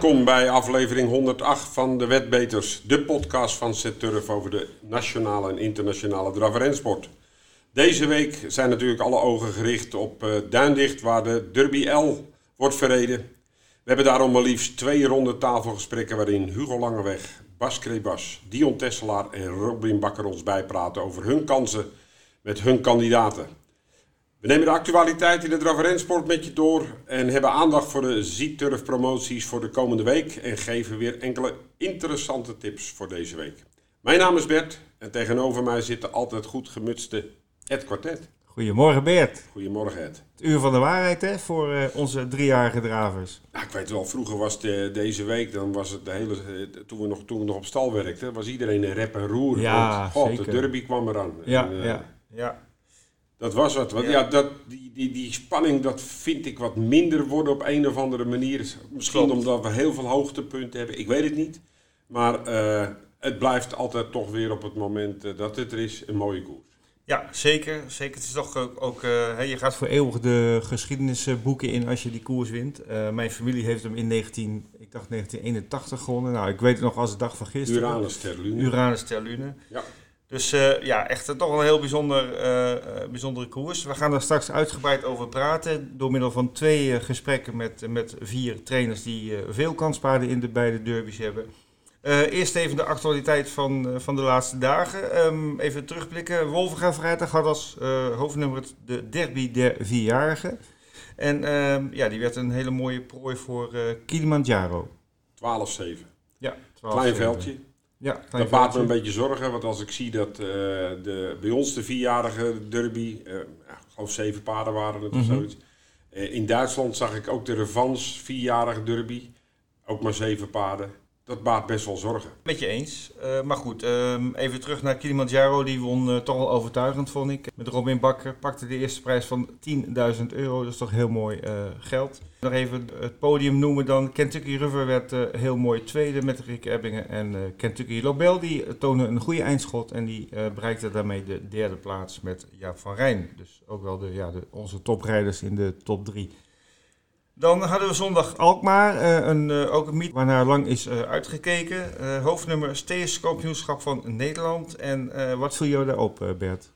Welkom bij aflevering 108 van de Wetbeters, de podcast van Turf over de nationale en internationale draf- en rensport. Deze week zijn natuurlijk alle ogen gericht op uh, Duindicht, waar de Derby L wordt verreden. We hebben daarom maar liefst twee ronde tafelgesprekken waarin Hugo Langeweg, Bas Krebas, Dion Tesselaar en Robin Bakker ons bijpraten over hun kansen met hun kandidaten. We nemen de actualiteit in de draf- met je door en hebben aandacht voor de Zieturf promoties voor de komende week en geven weer enkele interessante tips voor deze week. Mijn naam is Bert en tegenover mij zit de altijd goed gemutste Ed Quartet. Goedemorgen Bert. Goedemorgen Ed. Het uur van de waarheid hè, voor uh, onze driejarige dravers. Nou, ik weet wel, vroeger was de, deze week, dan was het de hele, eh, toen we nog, toen we nog op stal werkten, was iedereen een rep en roer. Ja, want, god, zeker. de derby kwam eraan. Ja, en, uh, ja, ja. Dat was wat. Want ja, Ja. dat, die, die, die spanning, dat vind ik wat minder worden op een of andere manier. Misschien Klopt. omdat we heel veel hoogtepunten hebben. Ik weet het niet. Maar eh, het blijft altijd toch weer op het moment eh, dat het er is een mooie koers. Ja, zeker. zeker. Het is toch ook, ook eh, je gaat voor eeuwig de geschiedenisboeken in als je die koers wint. Mijn familie heeft hem in 19, ik dacht 1981 gewonnen. Nou, ik weet het nog als de dag van gisteren. Uranus Terlune. Uranus ter Lune. Ja. Dus eh, ja, echt eh, toch een heel bijzonder, eh, bijzondere koers. We gaan daar straks uitgebreid over praten. Door middel van twee gesprekken met, met vier trainers die veel kanspaarden in de beide derbies hebben. Eerst even de actualiteit van, van de laatste dagen. Ehm, even terugblikken. Wolvenga vrijdag had als hoofdnummer het de derby der vierjarigen. En ehm, ja, die werd een hele mooie prooi voor Kilimanjaro. 12-7. Ja, Klein veldje. Ja, Dat baart me een beetje zorgen. Want als ik zie dat eh, de, bij ons de vierjarige derby, eh, ik geloof zeven paarden waren het of Mhm. zoiets. Eh, in Duitsland zag ik ook de Revans vierjarige derby. Ook maar zeven paarden. Dat baart best wel zorgen. Met je eens. Eh, maar goed, ehm, even terug naar Kilimanjaro. Die won eh, toch wel overtuigend, vond ik. Met Robin Bakker pakte de eerste prijs van 10.000 euro. Dat is toch heel mooi eh, geld. Nog even het podium noemen dan. Kentucky River werd heel mooi tweede met Rick Ebbingen. En Kentucky Lobel die toonde een goede eindschot. En die bereikte daarmee de derde plaats met Jaap van Rijn. Dus ook wel de, ja, de, onze toprijders in de top drie. Dan hadden we zondag Alkmaar, eh, een, eh, ook een meet waarnaar lang is eh, uitgekeken. Hoofdnummer Steers kampioenschap van Nederland. En wat viel jou daarop, Bert?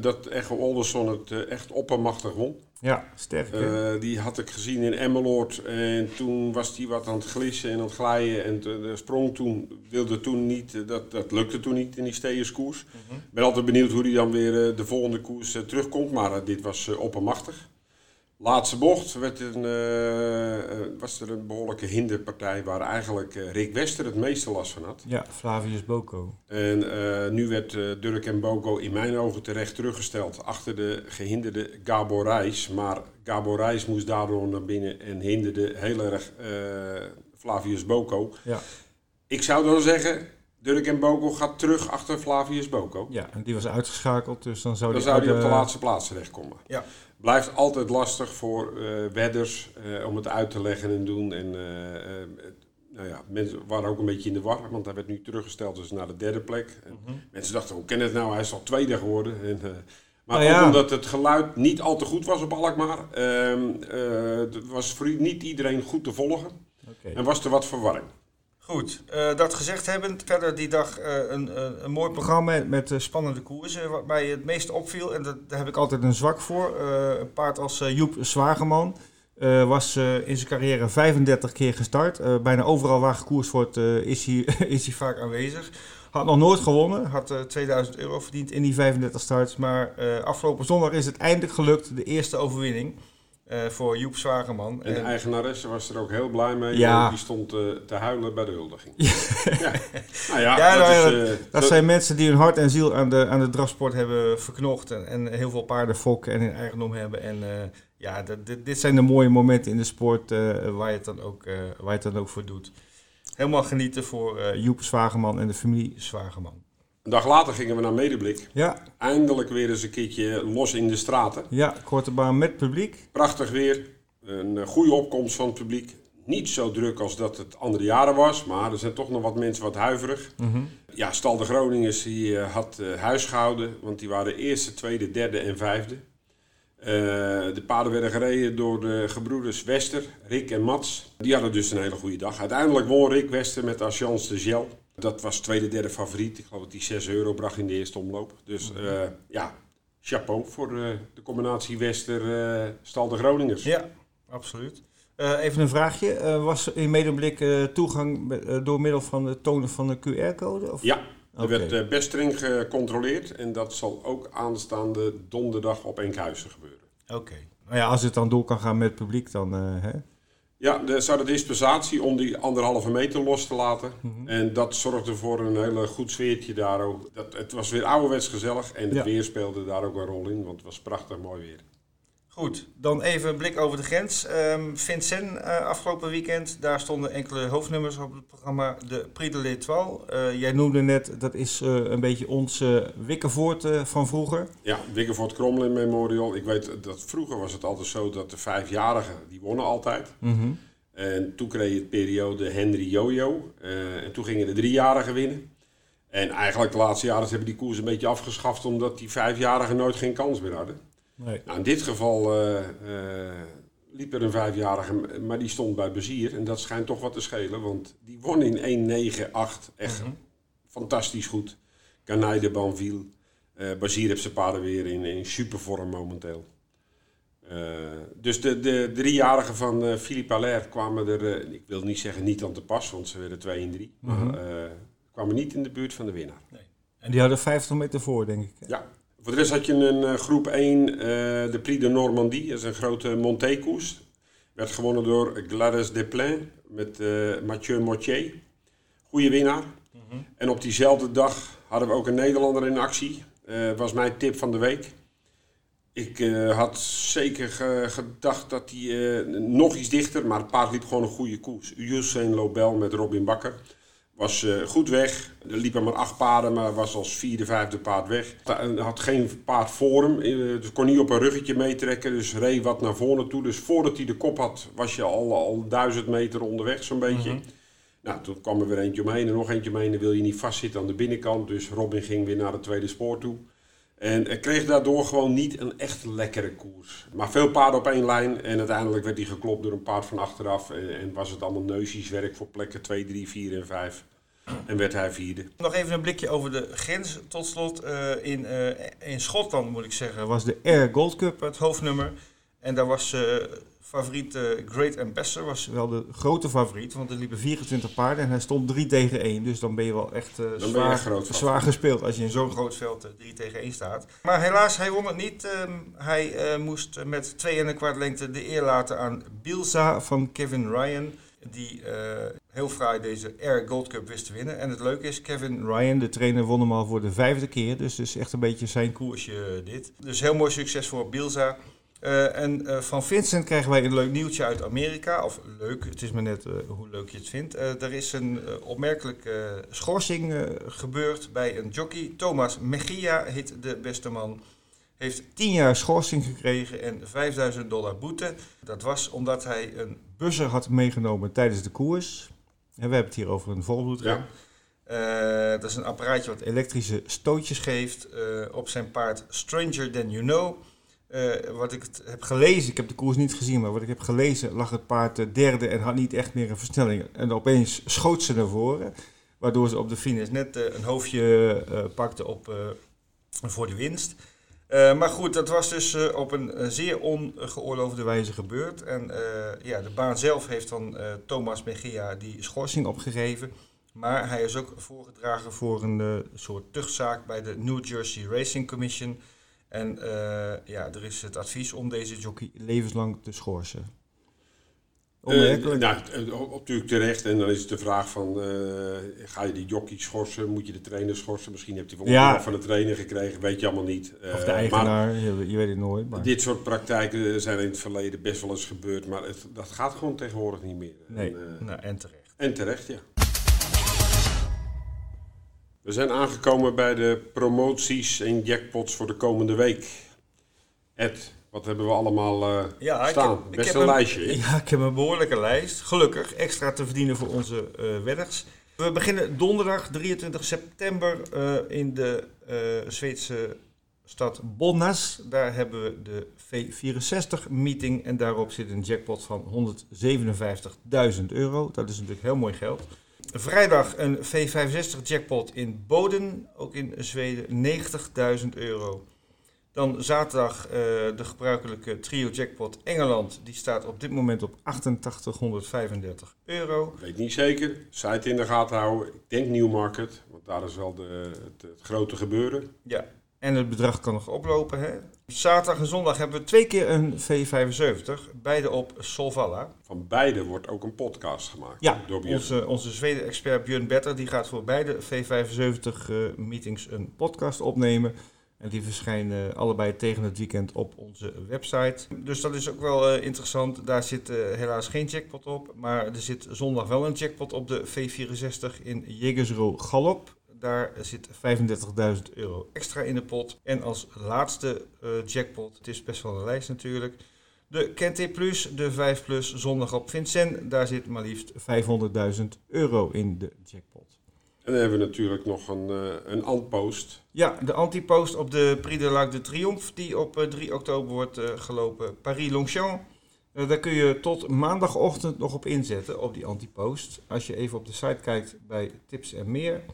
Dat Echo Olderson het echt oppermachtig won. Ja, sterk. die had ik gezien in Emmeloord. En toen was hij wat aan het glissen en aan het glijden. En de, de sprong toen, wilde toen niet, dat, dat lukte toen niet in die Steerskoers. Mhm. Ik ben altijd benieuwd hoe hij dan weer de volgende koers terugkomt. Maar dit was oppermachtig. Laatste bocht werd een, eh, eh, was er een behoorlijke hinderpartij waar eigenlijk eh, Rick Wester het meeste last van had. Ja, Flavius Boko. En eh, nu werd eh, Durk en Boko in mijn ogen terecht teruggesteld achter de gehinderde Gabor Reis. Maar Gabor Reis moest daardoor naar binnen en hinderde heel erg eh, Flavius Boko. Ja. Ik zou dan zeggen, Durk en Boko gaat terug achter Flavius Boko. ja, en die was uitgeschakeld, dus dan zou Dan die zou hij op de laatste plaats terechtkomen. Ja. Blijft altijd lastig voor eh, wedders eh, om het uit te leggen en doen. En eh, nou ja, mensen waren ook een beetje in de war, want hij werd nu teruggesteld dus naar de derde plek. En Mhm. Mensen dachten, hoe kan het nou? Hij is al tweede geworden. En, maar Nou ja. ook omdat het geluid niet al te goed was op Alkmaar, ehm, eh, was voor niet iedereen goed te volgen. En was er wat verwarring. Goed, eh, dat gezegd hebbend, verder die dag eh, een, een, mooi programma met, eh, spannende koersen. Wat mij het meest opviel, en dat, daar heb ik altijd een zwak voor, een paard als Joep Zwageman. was in zijn carrière 35 keer gestart. Bijna overal waar gekoerst wordt is, hij, is hij vaak aanwezig. Had nog nooit gewonnen, had eh, 2000 euro verdiend in die 35 starts. Maar afgelopen zondag is het eindelijk gelukt, de eerste overwinning eh, voor Joep Zwageman. En de eigenaresse was er ook heel blij mee. Ja. Die stond eh, te huilen bij de huldiging. Ja. Nou ja, Ja, dat, nou is, eh, Dat zijn mensen die hun hart en ziel aan de, aan de drafsport hebben verknocht. En, en heel veel paarden fokken en in eigendom hebben. En ja, dat- dit, dit zijn de mooie momenten in de sport waar, je het dan ook, waar je het dan ook voor doet. Helemaal genieten voor Joep Zwageman en de familie Zwageman. Een dag later gingen we naar Medeblik. Ja, Eindelijk weer eens een keertje los in de straten. ja, korte baan met publiek. Prachtig weer. Een eh, goede opkomst van het publiek. Niet zo druk als dat het andere jaren was, maar er zijn toch nog wat mensen wat huiverig. Mhm. Ja, Stal de Groningers die, eh, had eh, huis gehouden, want die waren eerste, tweede, derde en vijfde. de paarden werden gereden door de gebroeders Wester, Rick en Mats. Die hadden dus een hele goede dag. Uiteindelijk won Rick Wester met Assurance de Gel. Dat was tweede, derde favoriet. Ik geloof dat hij 6 euro bracht in de eerste omloop. Dus uh, ja, chapeau voor uh, de combinatie Wester-Stal de Groningers. Ja, absoluut. Uh, even een vraagje. was in medeblik toegang door middel van het tonen van de QR-code? Ja, er werd best streng gecontroleerd. En dat zal ook aanstaande donderdag op Enkhuizen gebeuren. Oké. Nou ja, als het dan door kan gaan met het publiek, dan... Hè? Ja, er zat de dispensatie om die anderhalve meter los te laten. Mhm. En dat zorgde voor een hele goed sfeertje daar ook. Dat, het was weer ouderwets gezellig en het weer speelde daar ook een rol in, want het was prachtig mooi weer. Goed, dan even een blik over de grens. Um, Vincent, uh, afgelopen weekend, daar stonden enkele hoofdnummers op het programma. De Prix de l'Étoile. Uh, jij noemde net, dat is uh, een beetje ons Wikkevoort van vroeger. Ja, Wikkevoort Kromlin Memorial. Ik weet dat vroeger was het altijd zo dat de vijfjarigen, die wonnen altijd. Mm En toen kreeg je de periode Henry Jojo. en toen gingen de driejarigen winnen. En eigenlijk de laatste jaren hebben die koers een beetje afgeschaft, omdat die vijfjarigen nooit geen kans meer hadden. Nee. Nou, in dit geval uh, uh, liep er een vijfjarige, maar die stond bij Bezier. En dat schijnt toch wat te schelen, want die won in 1-9-8. Echt mm fantastisch goed. Canaille de Banville. Uh, Bazier heeft zijn paarden weer in, in supervorm momenteel. dus de, de driejarigen van uh, Philippe Allaire kwamen er, ik wil niet zeggen niet aan te pas, want ze werden 2 in 3. Mm -hmm. Maar kwamen niet in de buurt van de winnaar. Nee. En die hadden 50 meter voor, denk ik. Ja, voor de rest had je een uh, groep 1, uh, de Prix de Normandie. Dat is een grote Monté-koers. Werd gewonnen door Gladys Desplein met uh, Mathieu Mortier. Goede winnaar. Mm -hmm. En op diezelfde dag hadden we ook een Nederlander in actie. was mijn tip van de week. Ik had zeker gedacht dat hij nog iets dichter, maar het paard liep gewoon een goede koers. Usain Lobel met Robin Bakker. Was uh, goed weg. Er liepen maar acht paarden, maar was als vierde, vijfde paard weg. Hij had geen paard voor hem. Dus kon niet op een ruggetje meetrekken. Dus reed wat naar voren toe. Dus voordat hij de kop had, was je al, al duizend meter onderweg zo'n beetje. Mm -hmm. Nou, toen kwam er weer eentje omheen en nog eentje omheen. Dan wil je niet vastzitten aan de binnenkant. Dus Robin ging weer naar het tweede spoor toe. En kreeg daardoor gewoon niet een echt lekkere koers. Maar veel paarden op één lijn. En uiteindelijk werd hij geklopt door een paard van achteraf. En, was het allemaal neusjeswerk voor plekken 2, 3, 4 en 5. En werd hij vierde. Nog even een blikje over de grens tot slot. Uh, in, uh, in Schotland moet ik zeggen was de Air Gold Cup het hoofdnummer. En daar was uh, favoriet Great Ambassador was wel de grote favoriet. Want er liepen 24 paarden en hij stond 3 tegen 1. Dus dan ben je wel echt zwaar, zwaar gespeeld als je in zo'n groot veld 3 tegen 1 staat. Maar helaas, hij won het niet. Um, hij moest met 2 en een kwart lengte de eer laten aan Bilza van Kevin Ryan die heel fraai deze Air Gold Cup wist te winnen. En het leuke is, Kevin Ryan, de trainer, won hem al voor de vijfde keer. Dus het is echt een beetje zijn koersje dit. Dus heel mooi succes voor Bilza. Uh, en uh, van Vincent krijgen wij een leuk nieuwtje uit Amerika. Of leuk, het is maar net uh, hoe leuk je het vindt. er is een opmerkelijke schorsing gebeurd bij een jockey. Thomas Mejia heet de beste man heeft 10 jaar schorsing gekregen en 5000 dollar boete. Dat was omdat hij een buzzer had meegenomen tijdens de koers. En we hebben het hier over een volbloedrem. Ja. Dat is een apparaatje wat elektrische stootjes geeft op zijn paard Stranger Than You Know. Uh, wat ik heb gelezen, ik heb de koers niet gezien, maar wat ik heb gelezen lag het paard derde en had niet echt meer een versnelling. En opeens schoot ze naar voren, waardoor ze op de finish net een hoofdje pakte op, voor de winst. Uh, maar goed, dat was dus uh, op een uh, zeer ongeoorloofde wijze gebeurd. En ja, de baan zelf heeft dan Thomas Mejia die schorsing opgegeven. Maar hij is ook voorgedragen voor een soort tuchtzaak bij de New Jersey Racing Commission. En ja, er is het advies om deze jockey levenslang te schorsen. Uh, nou, natuurlijk terecht. En dan is het de vraag van, uh, ga je die jockey schorsen? Moet je de trainer schorsen? Misschien heeft hij van, van de trainer gekregen, weet je allemaal niet. Uh, of de eigenaar, je, je, weet het nooit. Maar. Dit soort praktijken zijn in het verleden best wel eens gebeurd, maar het, dat gaat gewoon tegenwoordig niet meer. Nee, en, nou, en terecht. En terecht, ja. We zijn aangekomen bij de promoties en jackpots voor de komende week. Ed, wat hebben we allemaal uh, ja, staan? Ik heb, Best ik heb een lijstje. ja, ik heb een behoorlijke lijst. Gelukkig, extra te verdienen voor onze uh, wedders. We beginnen donderdag 23 september uh, in de Zweedse stad Bonnas. Daar hebben we de V64-meeting en daarop zit een jackpot van 157.000 euro. Dat is natuurlijk heel mooi geld. Vrijdag een V65-jackpot in Boden, ook in Zweden, 90.000 euro. Dan zaterdag uh, de gebruikelijke trio jackpot Engeland. Die staat op dit moment op 8835 euro. Ik weet niet zeker. Site in de gaten houden. Ik denk Newmarket, want daar is wel de, het, het grote gebeuren. Ja, en het bedrag kan nog oplopen. Hè? Zaterdag en zondag hebben we twee keer een V75. Beide op Solvalla. Van beide wordt ook een podcast gemaakt. Ja, door onze, onze Zweden-expert Björn Better die gaat voor beide V75-meetings uh, een podcast opnemen. En die verschijnen allebei tegen het weekend op onze website. Dus dat is ook wel uh, interessant. Daar zit uh, helaas geen jackpot op. Maar er zit zondag wel een jackpot op de V64 in Jägersro Galop. Daar zit 35.000 euro extra in de pot. En als laatste uh, jackpot, het is best wel een lijst natuurlijk. De Kente Plus, de 5 Plus, zondag op Vincent. Daar zit maar liefst 500.000 euro in de jackpot. En dan hebben we natuurlijk nog een, uh, een antpost. Ja, de antipost op de Prix de l'Arc de Triomphe, die op uh, 3 oktober wordt uh, gelopen. Paris-Longchamp. daar kun je tot maandagochtend nog op inzetten, op die antipost. Als je even op de site kijkt bij tips en meer,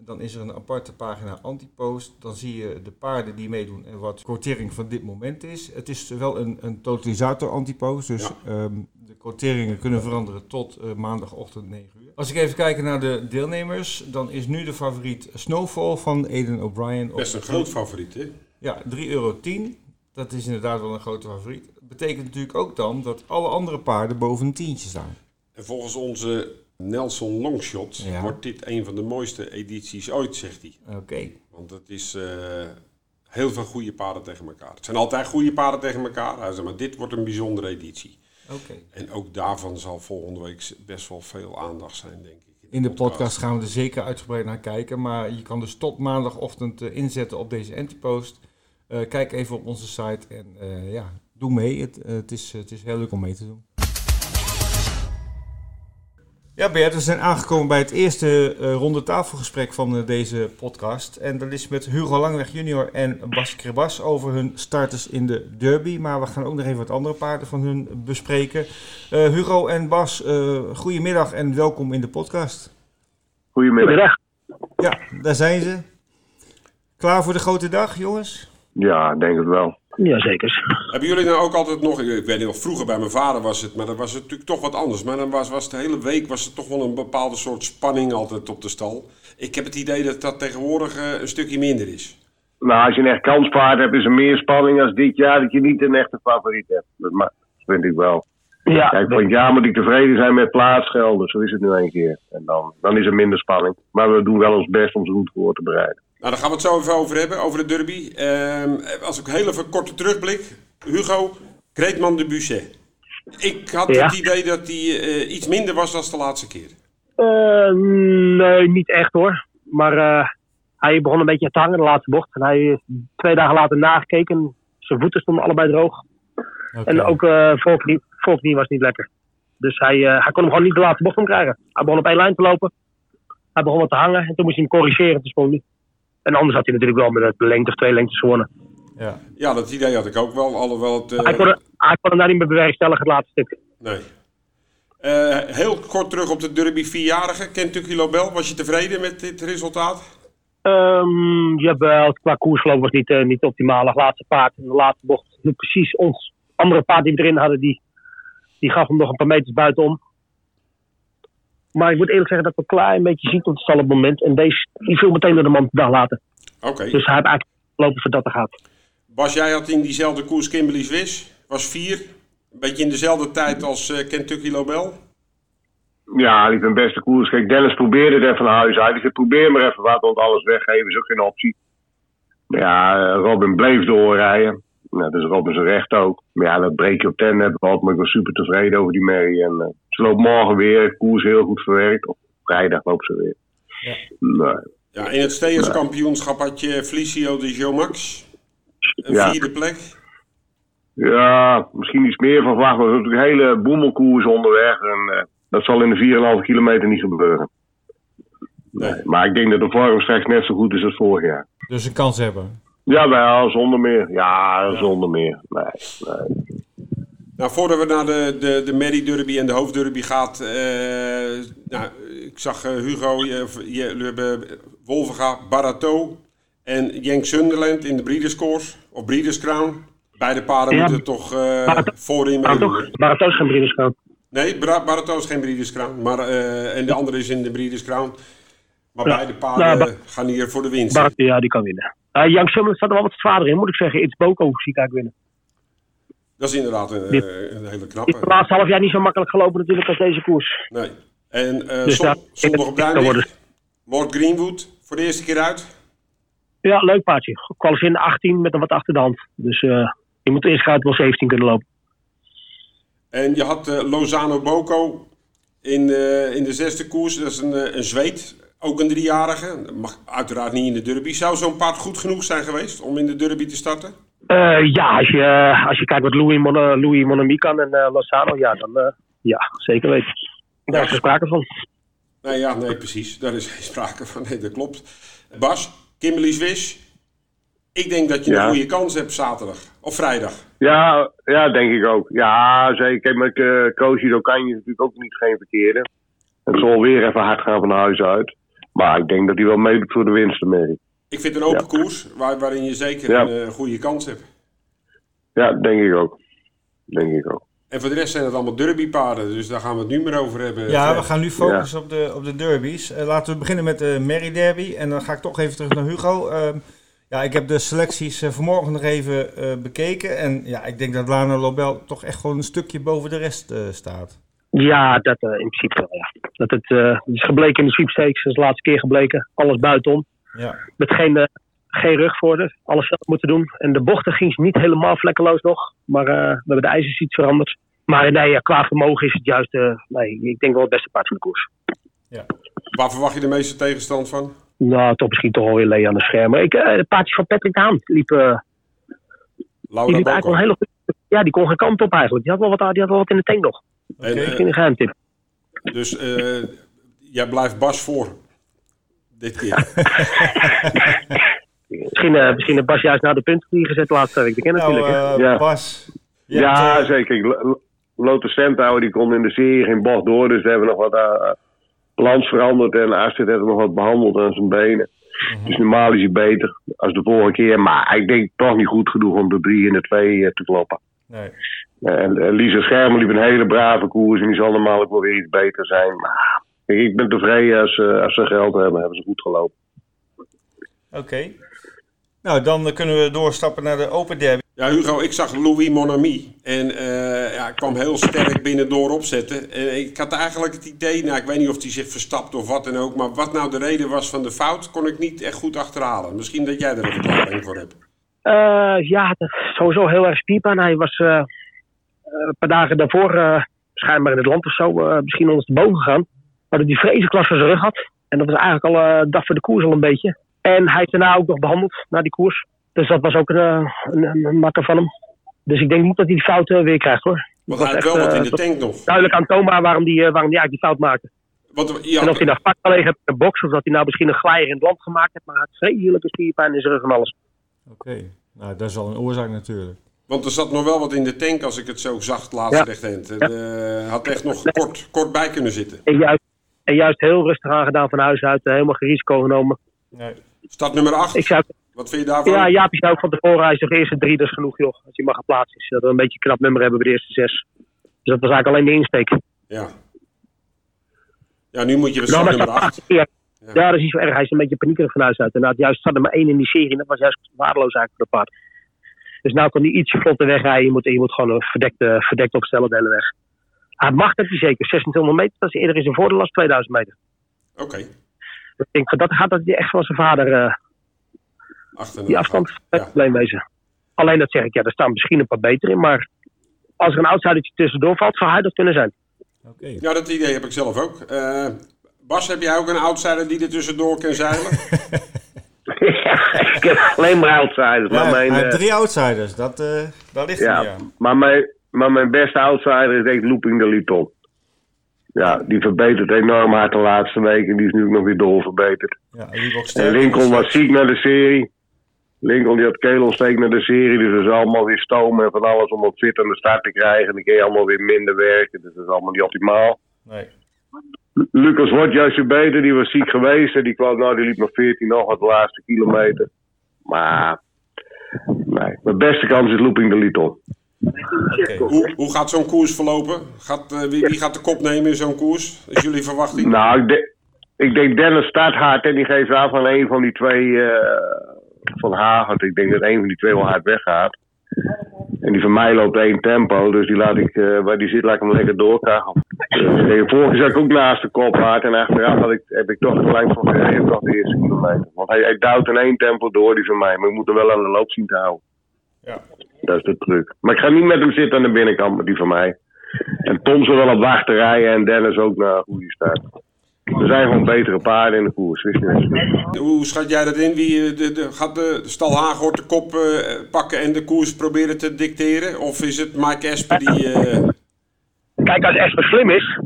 dan is er een aparte pagina antipost. Dan zie je de paarden die meedoen en wat quotering van dit moment is. Het is wel een, een totalisator antipost, dus ja. um, de quoteringen kunnen veranderen tot uh, maandagochtend 9 uur. Als ik even kijk naar de deelnemers, dan is nu de favoriet Snowfall van Aiden O'Brien. Best een groot favoriet, hè? Ja, 3,10 euro. Dat is inderdaad wel een grote favoriet. Dat betekent natuurlijk ook dan dat alle andere paarden boven een tientje staan. En volgens onze Nelson Longshot ja. wordt dit een van de mooiste edities ooit, zegt hij. Oké. Okay. Want het is uh, heel veel goede paarden tegen elkaar. Het zijn altijd goede paarden tegen elkaar. Hij zegt, maar dit wordt een bijzondere editie. Oké. Okay. En ook daarvan zal volgende week best wel veel aandacht zijn, denk ik. In de podcast gaan we er zeker uitgebreid naar kijken. Maar je kan dus tot maandagochtend uh, inzetten op deze antipost. Uh, kijk even op onze site en uh, ja, doe mee. Het, het, is, het is heel leuk om mee te doen. Ja, Bert, we zijn aangekomen bij het eerste uh, ronde tafelgesprek van uh, deze podcast. En dat is met Hugo Langweg junior en Bas Krebas over hun starters in de derby. Maar we gaan ook nog even wat andere paarden van hun bespreken. Uh, Hugo en Bas, goedemiddag en welkom in de podcast. Goedemiddag. Ja, daar zijn ze. Klaar voor de grote dag, jongens? Ja, denk het wel. Jazeker. Hebben jullie nou ook altijd nog, ik weet niet of vroeger bij mijn vader was het, maar dan was het natuurlijk toch wat anders. Maar dan was, was de hele week was er toch wel een bepaalde soort spanning altijd op de stal. Ik heb het idee dat dat tegenwoordig uh, een stukje minder is. Nou, als je een echt kanspaard hebt, is er meer spanning als dit jaar dat je niet een echte favoriet hebt. Dat vind ik wel. Ja, Kijk, van jaar moet ik tevreden zijn met plaatsgelden. Zo is het nu een keer. En dan, dan is er minder spanning. Maar we doen wel ons best om ze goed voor te bereiden. Nou, daar gaan we het zo even over hebben, over de derby. Uh, als ik heel even korte terugblik. Hugo, Kreetman de Buchet. Ik had ja. het idee dat hij uh, iets minder was dan de laatste keer. Uh, nee, niet echt hoor. Maar uh, hij begon een beetje te hangen de laatste bocht. En hij is twee dagen later nagekeken. Zijn voeten stonden allebei droog. Okay. En ook uh, voorknie was niet lekker. Dus hij, hij kon hem gewoon niet de laatste bocht omkrijgen. Hij begon op één lijn te lopen. Hij begon wat te hangen. En toen moest hij hem corrigeren. Toen sprong hij. En anders had hij natuurlijk wel met een lengte of twee lengtes gewonnen. Ja. ja, dat idee had ik ook wel. Alhoewel het, uh... hij, kon, hij kon hem daar niet meer bewerkstelligen, het laatste stuk. Nee. Uh, heel kort terug op de derby vierjarige. Kentucky Lobel, was je tevreden met dit resultaat? Um, jawel, qua koersloop was niet, uh, niet optimaal. Het laatste paard in de laatste bocht. Precies ons andere paard die we erin hadden, die, die gaf hem nog een paar meters buitenom. Maar ik moet eerlijk zeggen dat we een klein beetje zien tot het stal op het moment. En deze die viel meteen door de man de dag later. Oké. Okay. Dus hij heeft eigenlijk lopen voor dat er gaat. Bas, jij had in diezelfde koers Kimberly Swiss. Was vier. Een beetje in dezelfde tijd als uh, Kentucky Lobel. Ja, liep een beste koers. Kijk, Dennis probeerde het even van huis uit. Ik zei, probeer maar even wat, want alles weggeven is ook geen optie. Maar ja, Robin bleef doorrijden. Nou, dus Robin zijn recht ook. Maar ja, dat breek je op ten net. Maar ik was super tevreden over die Mary. En uh, ze loopt morgen weer. Koers heel goed verwerkt. Of vrijdag loopt ze weer. Ja. Nee. Ja, in het steerskampioenschap had je Felicio de Jomax. Een ja. vierde plek. Ja, misschien iets meer van verwacht. Maar er is natuurlijk een hele boemelkoers onderweg. En uh, dat zal in de 4,5 kilometer niet gebeuren. Nee. Nee. Maar ik denk dat de vorm straks net zo goed is als vorig jaar. Dus een kans hebben? Jawel, zonder meer. Ja, zonder meer. Nee, nee. Nou, voordat we naar de, de, de Merry Derby en de Hoofdderby gaat. eh, nou, ik zag eh, Hugo, we hebben Wolvenga, Barato en Jenk Sunderland in de Breeders' Course. Of Breeders' Crown. Beide paarden Ja. moeten toch eh, Barato- voorin meedoen. het is geen Briederskamp. Nee, Bra- Barato is geen Breeders' Crown. Maar, en de andere is in de Breeders' Crown. Maar Ja. beide paarden Nou, gaan hier voor de winst. Ja, die kan winnen. Uh, Young Summerlin staat er wel wat zwaarder in, moet ik zeggen. Iets Boko zie ik eigenlijk winnen. Dat is inderdaad een, Dit- eh, een hele knappe. het laatste half jaar niet zo makkelijk gelopen natuurlijk als deze koers. Nee. En eh Dus zon- zondag op. Lord Greenwood voor de eerste keer uit. Ja, leuk paardje. In de 18 met een wat achter de hand. Dus eh je moet eerst gaat wel 17 kunnen lopen. En je had Lozano Boko in, in de zesde koers. Dat is een, een Zweed. Ook een driejarige. Mag uiteraard niet in de derby. Zou zo'n paard goed genoeg zijn geweest om in de derby te starten? Eh, ja, als je, als je kijkt wat Louis, Mon Louis en eh, Lozano, ja, dan eh, ja, zeker weten. Daar is er sprake van. Nee, ja, nee, precies. Daar is geen sprake van. Nee, dat klopt. Bas, Kimberly Swish. Ik denk dat je Ja. een goede kans hebt zaterdag. Of vrijdag. Ja, ja, denk ik ook. Ja, zeker. Met uh, Koosje kan je natuurlijk ook niet geen verkeerde. Het zal weer even hard gaan van huis uit. Maar ik denk dat hij wel meedoet voor de winst, Mary. Ik vind een open Ja. koers waar, waarin je zeker Ja. een eh, goede kans hebt. Ja, denk ik ook. Denk ik ook. En voor de rest zijn het allemaal derbypaarden. Dus daar gaan we het nu meer over hebben. Ja, we gaan nu focussen op, de, op de derbies. Eh, laten we beginnen met de Merry Derby. En dan ga ik toch even terug naar Hugo. Ehm, ja, ik heb de selecties eh, vanmorgen nog even eh, bekeken. En ja, ik denk dat Lana Lobel toch echt gewoon een stukje boven de rest eh, staat. Ja, dat eh, in principe wel, ja. Dat het, eh, het is gebleken in de sweepstakes. Dat is de laatste keer gebleken. Alles buitenom. Ja, Met geen, eh, geen rugvoorder. Alles zelf moeten doen. En de bochten ging ze niet helemaal vlekkeloos nog. Maar eh, we hebben de ijzers iets veranderd. Maar nee, ja, qua vermogen is het juist... eh, nee, ik denk wel het beste paard van de koers. Waar verwacht je de meeste tegenstand van? Nou, toch misschien toch wel weer Lee aan de schermen. Ik, eh, het paardje van Patrick Haan liep, eh, die Laura liep goede... Ja, die kon geen kant op eigenlijk. Die had wel wat, die had wel wat in de tank nog. En, eh, Misschien een geheimtip. dus eh, jij blijft Bas voor. Dit keer. Misschien, eh misschien heeft Bas juist naar de punt die gezet laatste week. Dat ken nou natuurlijk. hè. eh, Ja. Bas. Ja, eh, zeker. Lotus Centaur die kon in de serie geen bocht door. Dus we hebben nog wat uh, balans veranderd. En Astrid heeft nog wat behandeld aan zijn benen. Dus normaal is hij beter als de vorige keer. Maar ik denk toch niet goed genoeg om de 3 en de 2 te kloppen. nee. En en Lisa Schermer liep een hele brave koers. En die zal normaal ook wel weer iets beter zijn. Maar ik ben tevreden als, eh, als ze geld hebben. Hebben ze goed gelopen. Oké. Nou, dan eh, kunnen we doorstappen naar de Open Derby. Ja, Hugo, ik zag Louis Monami. En eh ja, ik kwam heel sterk binnen door opzetten. En ik had eigenlijk het idee, nou, ik weet niet of hij zich verstapt of wat dan ook. Maar wat nou de reden was van de fout, kon ik niet echt goed achterhalen. Misschien dat jij er een verklaring voor hebt. Eh, ja, sowieso heel erg spierpijn. Hij was eh, eh, een paar dagen daarvoor eh, schijnbaar in het land of zo eh, misschien ondersteboven gegaan. Maar dat hij vreselijk last van zijn rug had. En dat was eigenlijk al eh, dag voor de koers al een beetje. En hij is daarna ook nog behandeld, na die koers. Dus dat was ook een, eh, een, een, een makker van hem. Dus ik denk niet dat hij die fout eh, weer krijgt hoor. Want Het hij had wel wat in de tank nog. duidelijk aantoonbaar waarom hij waarom die eigenlijk die fout maakte. En of hij had, nou vast gelegen heeft in de box of dat hij nou misschien een glijer in het land gemaakt heeft. Maar hij had vreselijke spierpijn in zijn rug en alles. Oké. Nou, dat is al een oorzaak natuurlijk. want er zat nog wel wat in de tank als ik het zo zacht laatst Ja. rechthand. En, eh, had echt nog kort, kort bij kunnen zitten. Juist, en juist heel rustig aangedaan van huis uit. eh, helemaal geen risico genomen. Nee. Stad nummer 8. Ik zou, Wat vind je daarvan? ja, Jaapie zei ook van tevoren. Hij zegt de eerste drie, dat is genoeg joh. Als hij mag geplaatst is. Dat we een beetje een knap nummer hebben bij de eerste zes. Dus dat was eigenlijk alleen de insteek. Ja. Ja, nu moet je de Nou, stad maar nummer 8. ja. ja, dat is niet zo erg. Hij is een beetje paniekerig van huis uit. En had juist zat er maar één in die serie. En dat was juist waardeloos eigenlijk voor de paard. Dus nou kan hij ietsje vlotter wegrijden. Je moet, je moet gewoon een verdekt, eh, verdekt opstellen de hele weg. Hij mag dat hij zeker. 2600 meter, dat is eerder in zijn voordeel als 2000 meter. Oké. Ik denk van dat gaat dat hij echt van zijn vader eh, een die afstand Ja. het probleem wezen. Alleen dat zeg ik, ja, er staan misschien een paar beter in. Maar als er een outsidertje tussendoor valt, zou hij dat kunnen zijn. Oké. Ja, dat idee heb ik zelf ook. Eh, Bas, heb jij ook een outsider die er tussendoor kan zeilen? ik heb alleen maar outsiders. Ja, maar mijn, hij eh, heeft drie outsiders. Dat, eh daar ligt hij Ja, ja. maar mijn, maar mijn beste outsider is echt Looping de Liton. Ja, die verbetert enorm hard de laatste weken. Die is nu ook nog weer doorverbeterd. Ja, En. Lincoln was ziek naar de serie. Lincoln die had keelontsteking naar de serie, dus er is allemaal weer stomen en van alles om op fit aan de start te krijgen. En dan kun je allemaal weer minder werken, dus dat is allemaal niet optimaal. Nee. Lucas wordt juist weer beter, die was ziek geweest en die kwam, nou die liep nog 14 nog wat de laatste kilometer. Maar, nee, mijn beste kans is Looping de Little. Oké. Hoe, hoe gaat zo'n koers verlopen? Gaat, eh, wie, wie gaat de kop nemen in zo'n koers? Is jullie verwachting? Nou, ik, denk- ik denk Dennis start hard en die geeft aan van een van die twee eh, van Hagert. Ik denk dat een van die twee wel hard weggaat. En die van mij loopt één tempo, dus die laat ik, eh, waar die zit, laat ik hem lekker doorkachelen. Uh, vorige zat ik ook naast de kop hard en achteraf had ik, heb ik toch gelijk van gereden, toch de eerste kilometer. Want hij, hij duwt in één tempo door, die van mij, maar ik moet hem wel aan de loop zien te houden. Ja. Dat is de truc. Maar ik ga niet met hem zitten aan de binnenkant, met die van mij. En Tom zal wel op wachten rijden en Dennis ook naar een goede start. Er zijn gewoon betere paarden in de koers, wist je niet. Hoe schat jij dat in? Wie, eh, de, de, gaat de Stal Haaghoort de kop eh, pakken en de koers proberen te dicteren? Of is het Mike Esper die... eh, Kijk, als Esper slim is,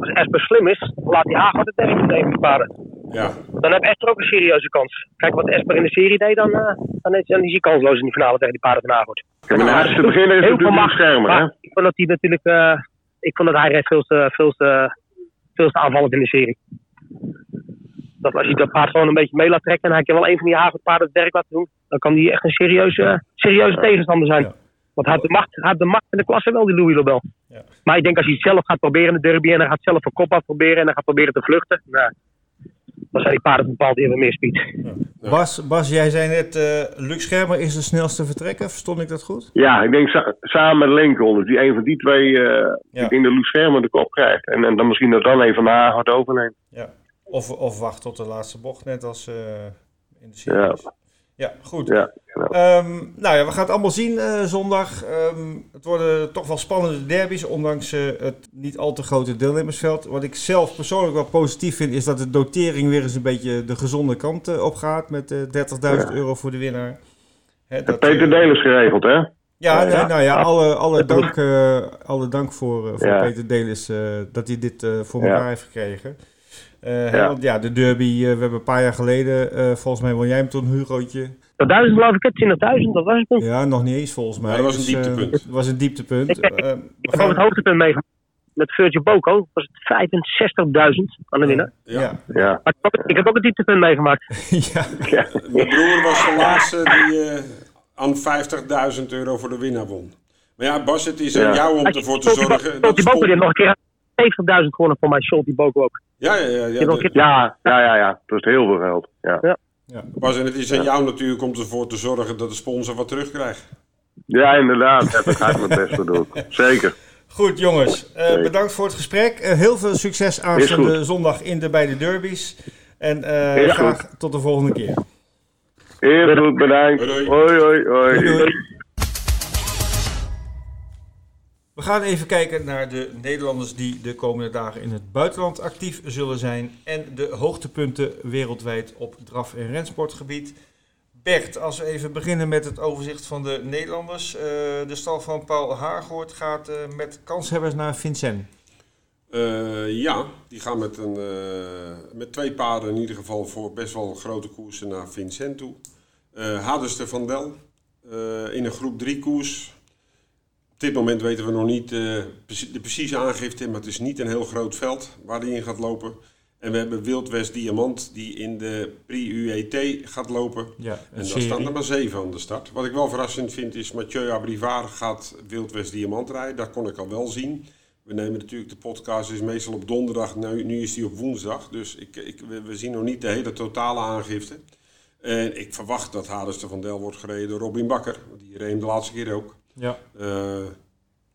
als Esper slim is, laat hij Haag het tegen die paarden. Ja, Dan heeft Esper ook een serieuze kans. Kijk wat Esper in de serie deed, dan, eh, dan, is, dan is hij kansloos in die finale tegen die paarden van Haaghoort. Kijk, maar de hardste beginner is Heel veel macht, schermen, hè? ik vond dat hij natuurlijk, eh, ik vond dat hij reed veel te, veel te, veel te aanvallend in de serie. Dat als hij dat paard gewoon een beetje mee laat trekken en hij kan wel een van die Haaghoort paarden het werk laten doen, dan kan hij echt een serieuze, serieuze tegenstander zijn. Ja. Want hij heeft de macht, hij heeft de macht en de klasse wel, die Louis Lobel. Ja. Maar ik denk als hij het zelf gaat proberen in de derby en hij gaat zelf een kop afproberen en hij gaat proberen te vluchten, nou, dan zijn die paarden bepaald even meer speed. Bas, Bas, jij zei net, eh Luc Schermer is de snelste vertrekker. Verstond ik dat goed? Ja, ik denk sa- samen met Lincoln. Dus die een van die twee, eh Ja. ik denk dat Loes Schermer de kop krijgt. En, en dan misschien dat dan een van de Hagert overneemt. Ja. Of, of wacht tot de laatste bocht, net als eh, in de series. Ja, goed. Ja, ja. Ehm, nou ja, we gaan het allemaal zien eh, zondag. Ehm, het worden toch wel spannende derbies, ondanks eh, het niet al te grote deelnemersveld. Wat ik zelf persoonlijk wel positief vind, is dat de dotering weer eens een beetje de gezonde kant eh, op gaat. Met eh 30.000 euro voor de winnaar. Hè, dat, Peter Delers geregeld, hè? Ja, nee, Ja. nou ja, alle, alle, dank, alle dank voor, voor Ja. Peter Delis dat hij dit voor Ja. elkaar heeft gekregen. Eh, Ja. Want ja, de derby, eh, we hebben een paar jaar geleden, eh, volgens mij won jij hem toen, Hugootje. Dat duizend geloof ik, hè? 20.000, dat was het toen. Ja, nog niet eens volgens mij. Ja, dat was een Dus, dieptepunt. Het was een dieptepunt. Ik- ik- heb ook het hoogtepunt meegemaakt. Met Virgil Boko was het 65.000 aan de winnaar. ja. Ja. Ja. Maar ik heb ook- ik heb ook een dieptepunt meegemaakt. ja. ja. Mijn broer was de laatste die eh, aan 50.000 euro voor de winnaar won. Maar ja, Bas, het is aan Ja. jou om ervoor te zorgen... dat Boko die spon- heeft nog een keer 70.000 gewonnen voor mij. Sholty Boko ook. Ja, ja, ja. ja, Die de- keer- Ja, ja, ja, ja. Dat is heel veel geld. Ja, Ja. Bas, en het is aan jou natuurlijk om ervoor te zorgen dat de sponsor wat terugkrijgt. ja inderdaad. Heb ik hard mijn best gedaan. Zeker. Goed jongens, eh, bedankt voor het gesprek. Eh, heel veel succes aanstaande zondag in de beide derbies. En eh, graag tot de volgende keer. Heel goed, bedankt. Hoi, Hoi, hoi, hoi. We gaan even kijken naar de Nederlanders die de komende dagen in het buitenland actief zullen zijn. En de hoogtepunten wereldwijd op draf- en rensportgebied. Bert, als we even beginnen met het overzicht van de Nederlanders. Eh, de stal van Paul Haargoort gaat eh, met kanshebbers naar Vincent. Eh, ja, die gaan met, een, met twee paarden in ieder geval voor best wel grote koersen naar Vincent toe. Hadester van Del in een groep 3 koers. Op dit moment weten we nog niet eh, de precieze aangifte, maar het is niet een heel groot veld waar die in gaat lopen. En we hebben Wild West Diamant die in de Pri-UET gaat lopen. Ja, En daar staan er maar zeven aan de start. Wat ik wel verrassend vind is Mathieu Abrivard gaat Wild West Diamant rijden. Dat kon ik al wel zien. We nemen natuurlijk de podcast is meestal op donderdag. Nu, nu is die op woensdag. Dus ik, ik, we, zien nog niet de hele totale aangifte. En ik verwacht dat Hadester van Del wordt gereden door Robin Bakker. Die reed hem de laatste keer ook. Ja, Eh,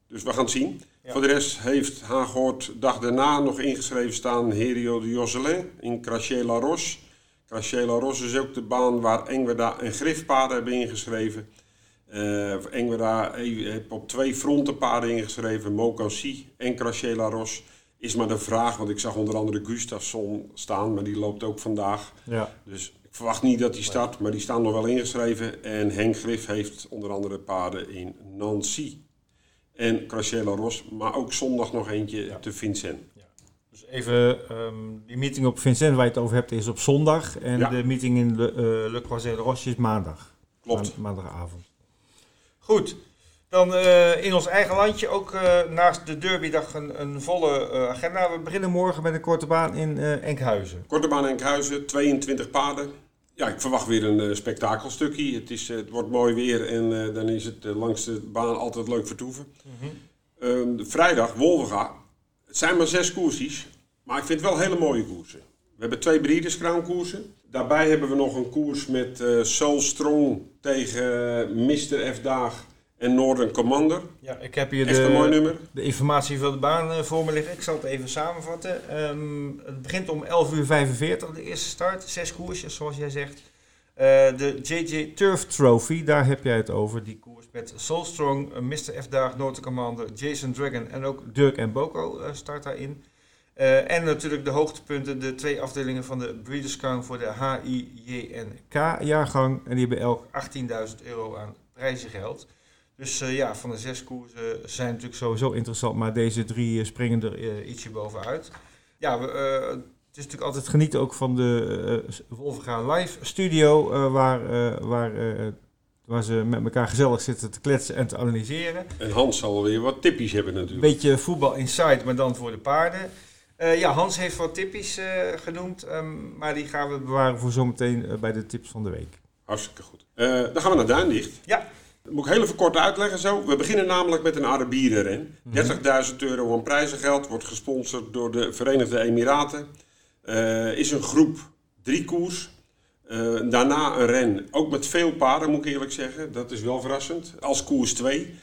dus we gaan het zien. Ja. Voor de rest heeft Haaghoort dag daarna nog ingeschreven staan Herio de Josselin in Craché La Roche. Craché La Roche is ook de baan waar Engwerda en Griffpaarden hebben ingeschreven. Eh Engwerda heeft op twee fronten paarden ingeschreven, Mokansi en Craché La Roche. Is maar de vraag, want ik zag onder andere Gustafsson staan, maar die loopt ook vandaag. ja. Dus ik verwacht niet dat die start, maar die staan nog wel ingeschreven. En Henk Griff heeft onder andere paarden in Nancy en Crachella Ros, maar ook zondag nog eentje te Vincent. Dus even, ehm, die meeting op Vincent waar je het over hebt is op zondag. En Ja. de meeting in Le, eh Le Croisé de Roche is maandag. Klopt. maandagavond. Goed. Dan uh, in ons eigen landje ook uh, naast de derbydag een, een volle uh, agenda. We beginnen morgen met een korte baan in Enkhuizen. Korte baan Enkhuizen, 22 paden. Ja, ik verwacht weer een spektakelstukje. Het, is, het wordt mooi weer en dan is het langs de baan altijd leuk vertoeven. -hmm. vrijdag, Wolvenga. Het zijn maar zes koersjes, maar ik vind het wel hele mooie koersen. We hebben twee Breeders koersen. Daarbij hebben we nog een koers met Soul Strong tegen Mr. F. Daag en Northern Commander. Ja, ik heb hier de, de informatie van de baan uh, voor me liggen. Ik zal het even samenvatten. Um, het begint om 11.45 uur 45, de eerste start. Zes koersjes, zoals jij zegt. Uh, de JJ Turf Trophy, daar heb jij het over. Die koers met Soulstrong, uh, Mr. F. Daag, Northern Commander, Jason Dragon en ook Dirk en Boko start daarin. en natuurlijk de hoogtepunten, de twee afdelingen van de Breeders' Crown voor de HIJNK-jaargang. En die hebben elk 18.000 euro aan prijzengeld. Dus uh, ja, van de zes koersen zijn natuurlijk sowieso interessant, maar deze drie springen er uh, ietsje bovenuit. Ja, we, uh, het is natuurlijk altijd genieten ook van de Wolverga Live Studio, waar, waar, waar ze met elkaar gezellig zitten te kletsen en te analyseren. En Hans zal weer wat tippies hebben natuurlijk. Beetje voetbal inside, maar dan voor de paarden. ja, Hans heeft wat tippies genoemd, um, maar die gaan we bewaren voor zometeen bij de tips van de week. Hartstikke goed. dan gaan we naar Duindicht. Ja. Dat moet ik heel even kort uitleggen zo. We beginnen namelijk met een Arabierenren. 30.000 euro aan prijzengeld. Wordt gesponsord door de Verenigde Emiraten. Uh, is een groep drie koers. Uh, daarna een ren, ook met veel paarden moet ik eerlijk zeggen. Dat is wel verrassend. Als koers 2.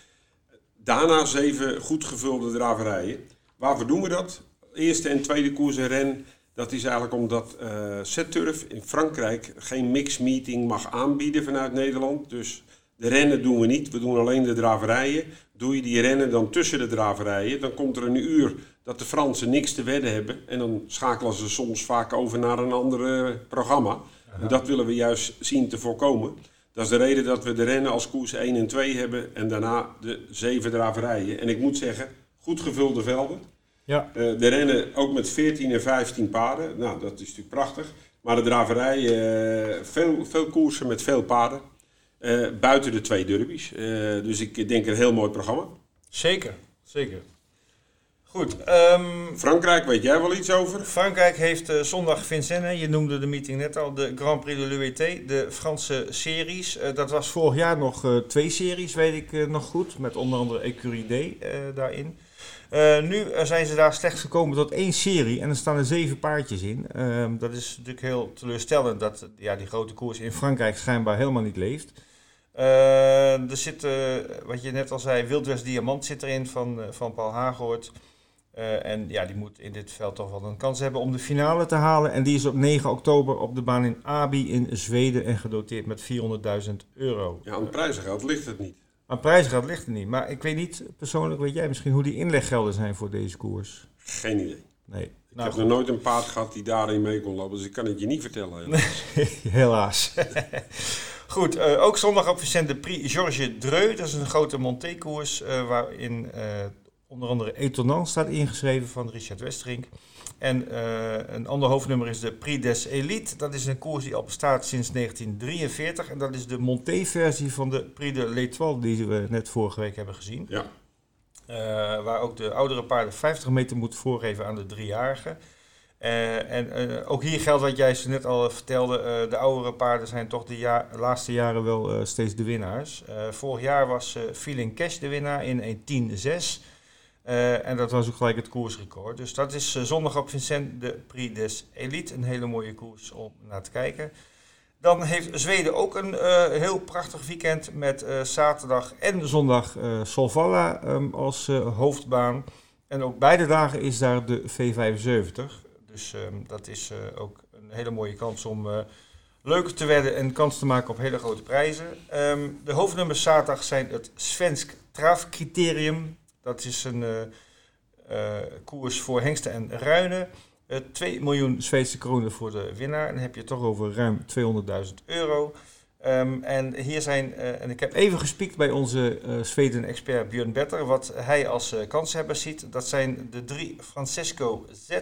Daarna zeven goed gevulde draverijen. Waarvoor doen we dat? Eerste en tweede koers een ren. Dat is eigenlijk omdat uh, Zeturf in Frankrijk geen mixmeeting mag aanbieden vanuit Nederland. Dus de rennen doen we niet, we doen alleen de draverijen. Doe je die rennen dan tussen de draverijen, dan komt er een uur dat de Fransen niks te wedden hebben. En dan schakelen ze soms vaak over naar een ander eh, programma. En dat willen we juist zien te voorkomen. Dat is de reden dat we de rennen als koers 1 en 2 hebben en daarna de zeven draverijen. En ik moet zeggen, goed gevulde velden. Ja. Uh, de rennen ook met 14 en 15 paarden. Nou, dat is natuurlijk prachtig. Maar de draverijen, uh, veel, veel koersen met veel paarden. Uh, buiten de twee derbies. Uh, dus ik denk een heel mooi programma. Zeker, zeker. Goed. Um, Frankrijk, weet jij wel iets over? Frankrijk heeft uh, zondag Vincennes, je noemde de meeting net al, de Grand Prix de l'UET, de Franse series. dat was vorig jaar nog twee series, weet ik nog goed, met onder andere Ecurie D daarin. nu zijn ze daar slechts gekomen tot één serie en er staan er zeven paardjes in. Ehm, dat is natuurlijk heel teleurstellend dat ja, die grote koers in Frankrijk schijnbaar helemaal niet leeft. Uh, er zit, wat je net al zei, Wildwest Diamant zit erin van, uh, van Paul Hagoort. en ja, die moet in dit veld toch wel een kans hebben om de finale te halen. En die is op 9 oktober op de baan in Abi in Zweden en gedoteerd met 400.000 euro. Ja, aan prijzengeld ligt het niet. Aan prijzengeld ligt het niet. Maar ik weet niet, persoonlijk weet jij misschien hoe die inleggelden zijn voor deze koers? Geen idee. Nee. Ik nou, heb nog nooit een paard gehad die daarin mee kon lopen, dus ik kan het je niet vertellen. Helaas. Goed, uh, ook zondag op Vicente Prix Georges Dreux. Dat is een grote montékoers uh, waarin uh, onder andere Etonant staat ingeschreven van Richard Westerink. En een ander hoofdnummer is de Prix des Elite. Dat is een koers die al bestaat sinds 1943. En dat is de monté-versie van de Prix de l'Étoile die we net vorige week hebben gezien. Ja. waar ook de oudere paarden 50 meter moeten voorgeven aan de driejarigen. Uh, en uh, ook hier geldt wat jij net al vertelde. Uh, de oudere paarden zijn toch de laatste jaren wel steeds de winnaars. vorig jaar was Feeling Cash de winnaar in 1.10.6. en dat was ook gelijk het koersrecord. Dus dat is zondag op Vincent de Prix des Elite. Een hele mooie koers om naar te kijken. Dan heeft Zweden ook een heel prachtig weekend met zaterdag en zondag Solvalla um, als hoofdbaan. En ook beide dagen is daar de V75. Dus um, dat is uh, ook een hele mooie kans om uh, leuker te werden en kans te maken op hele grote prijzen. Um, de hoofdnummers zaterdag zijn het Svensk Trafcriterium. Dat is een uh, koers voor hengsten en ruinen. 2 miljoen Zweedse kronen voor de winnaar. Dan heb je toch over ruim 200.000 euro. Um, en hier zijn, en ik heb even gespiekt bij onze Zweden-expert Björn Better, wat hij als kanshebber ziet. Dat zijn de drie Francesco Z,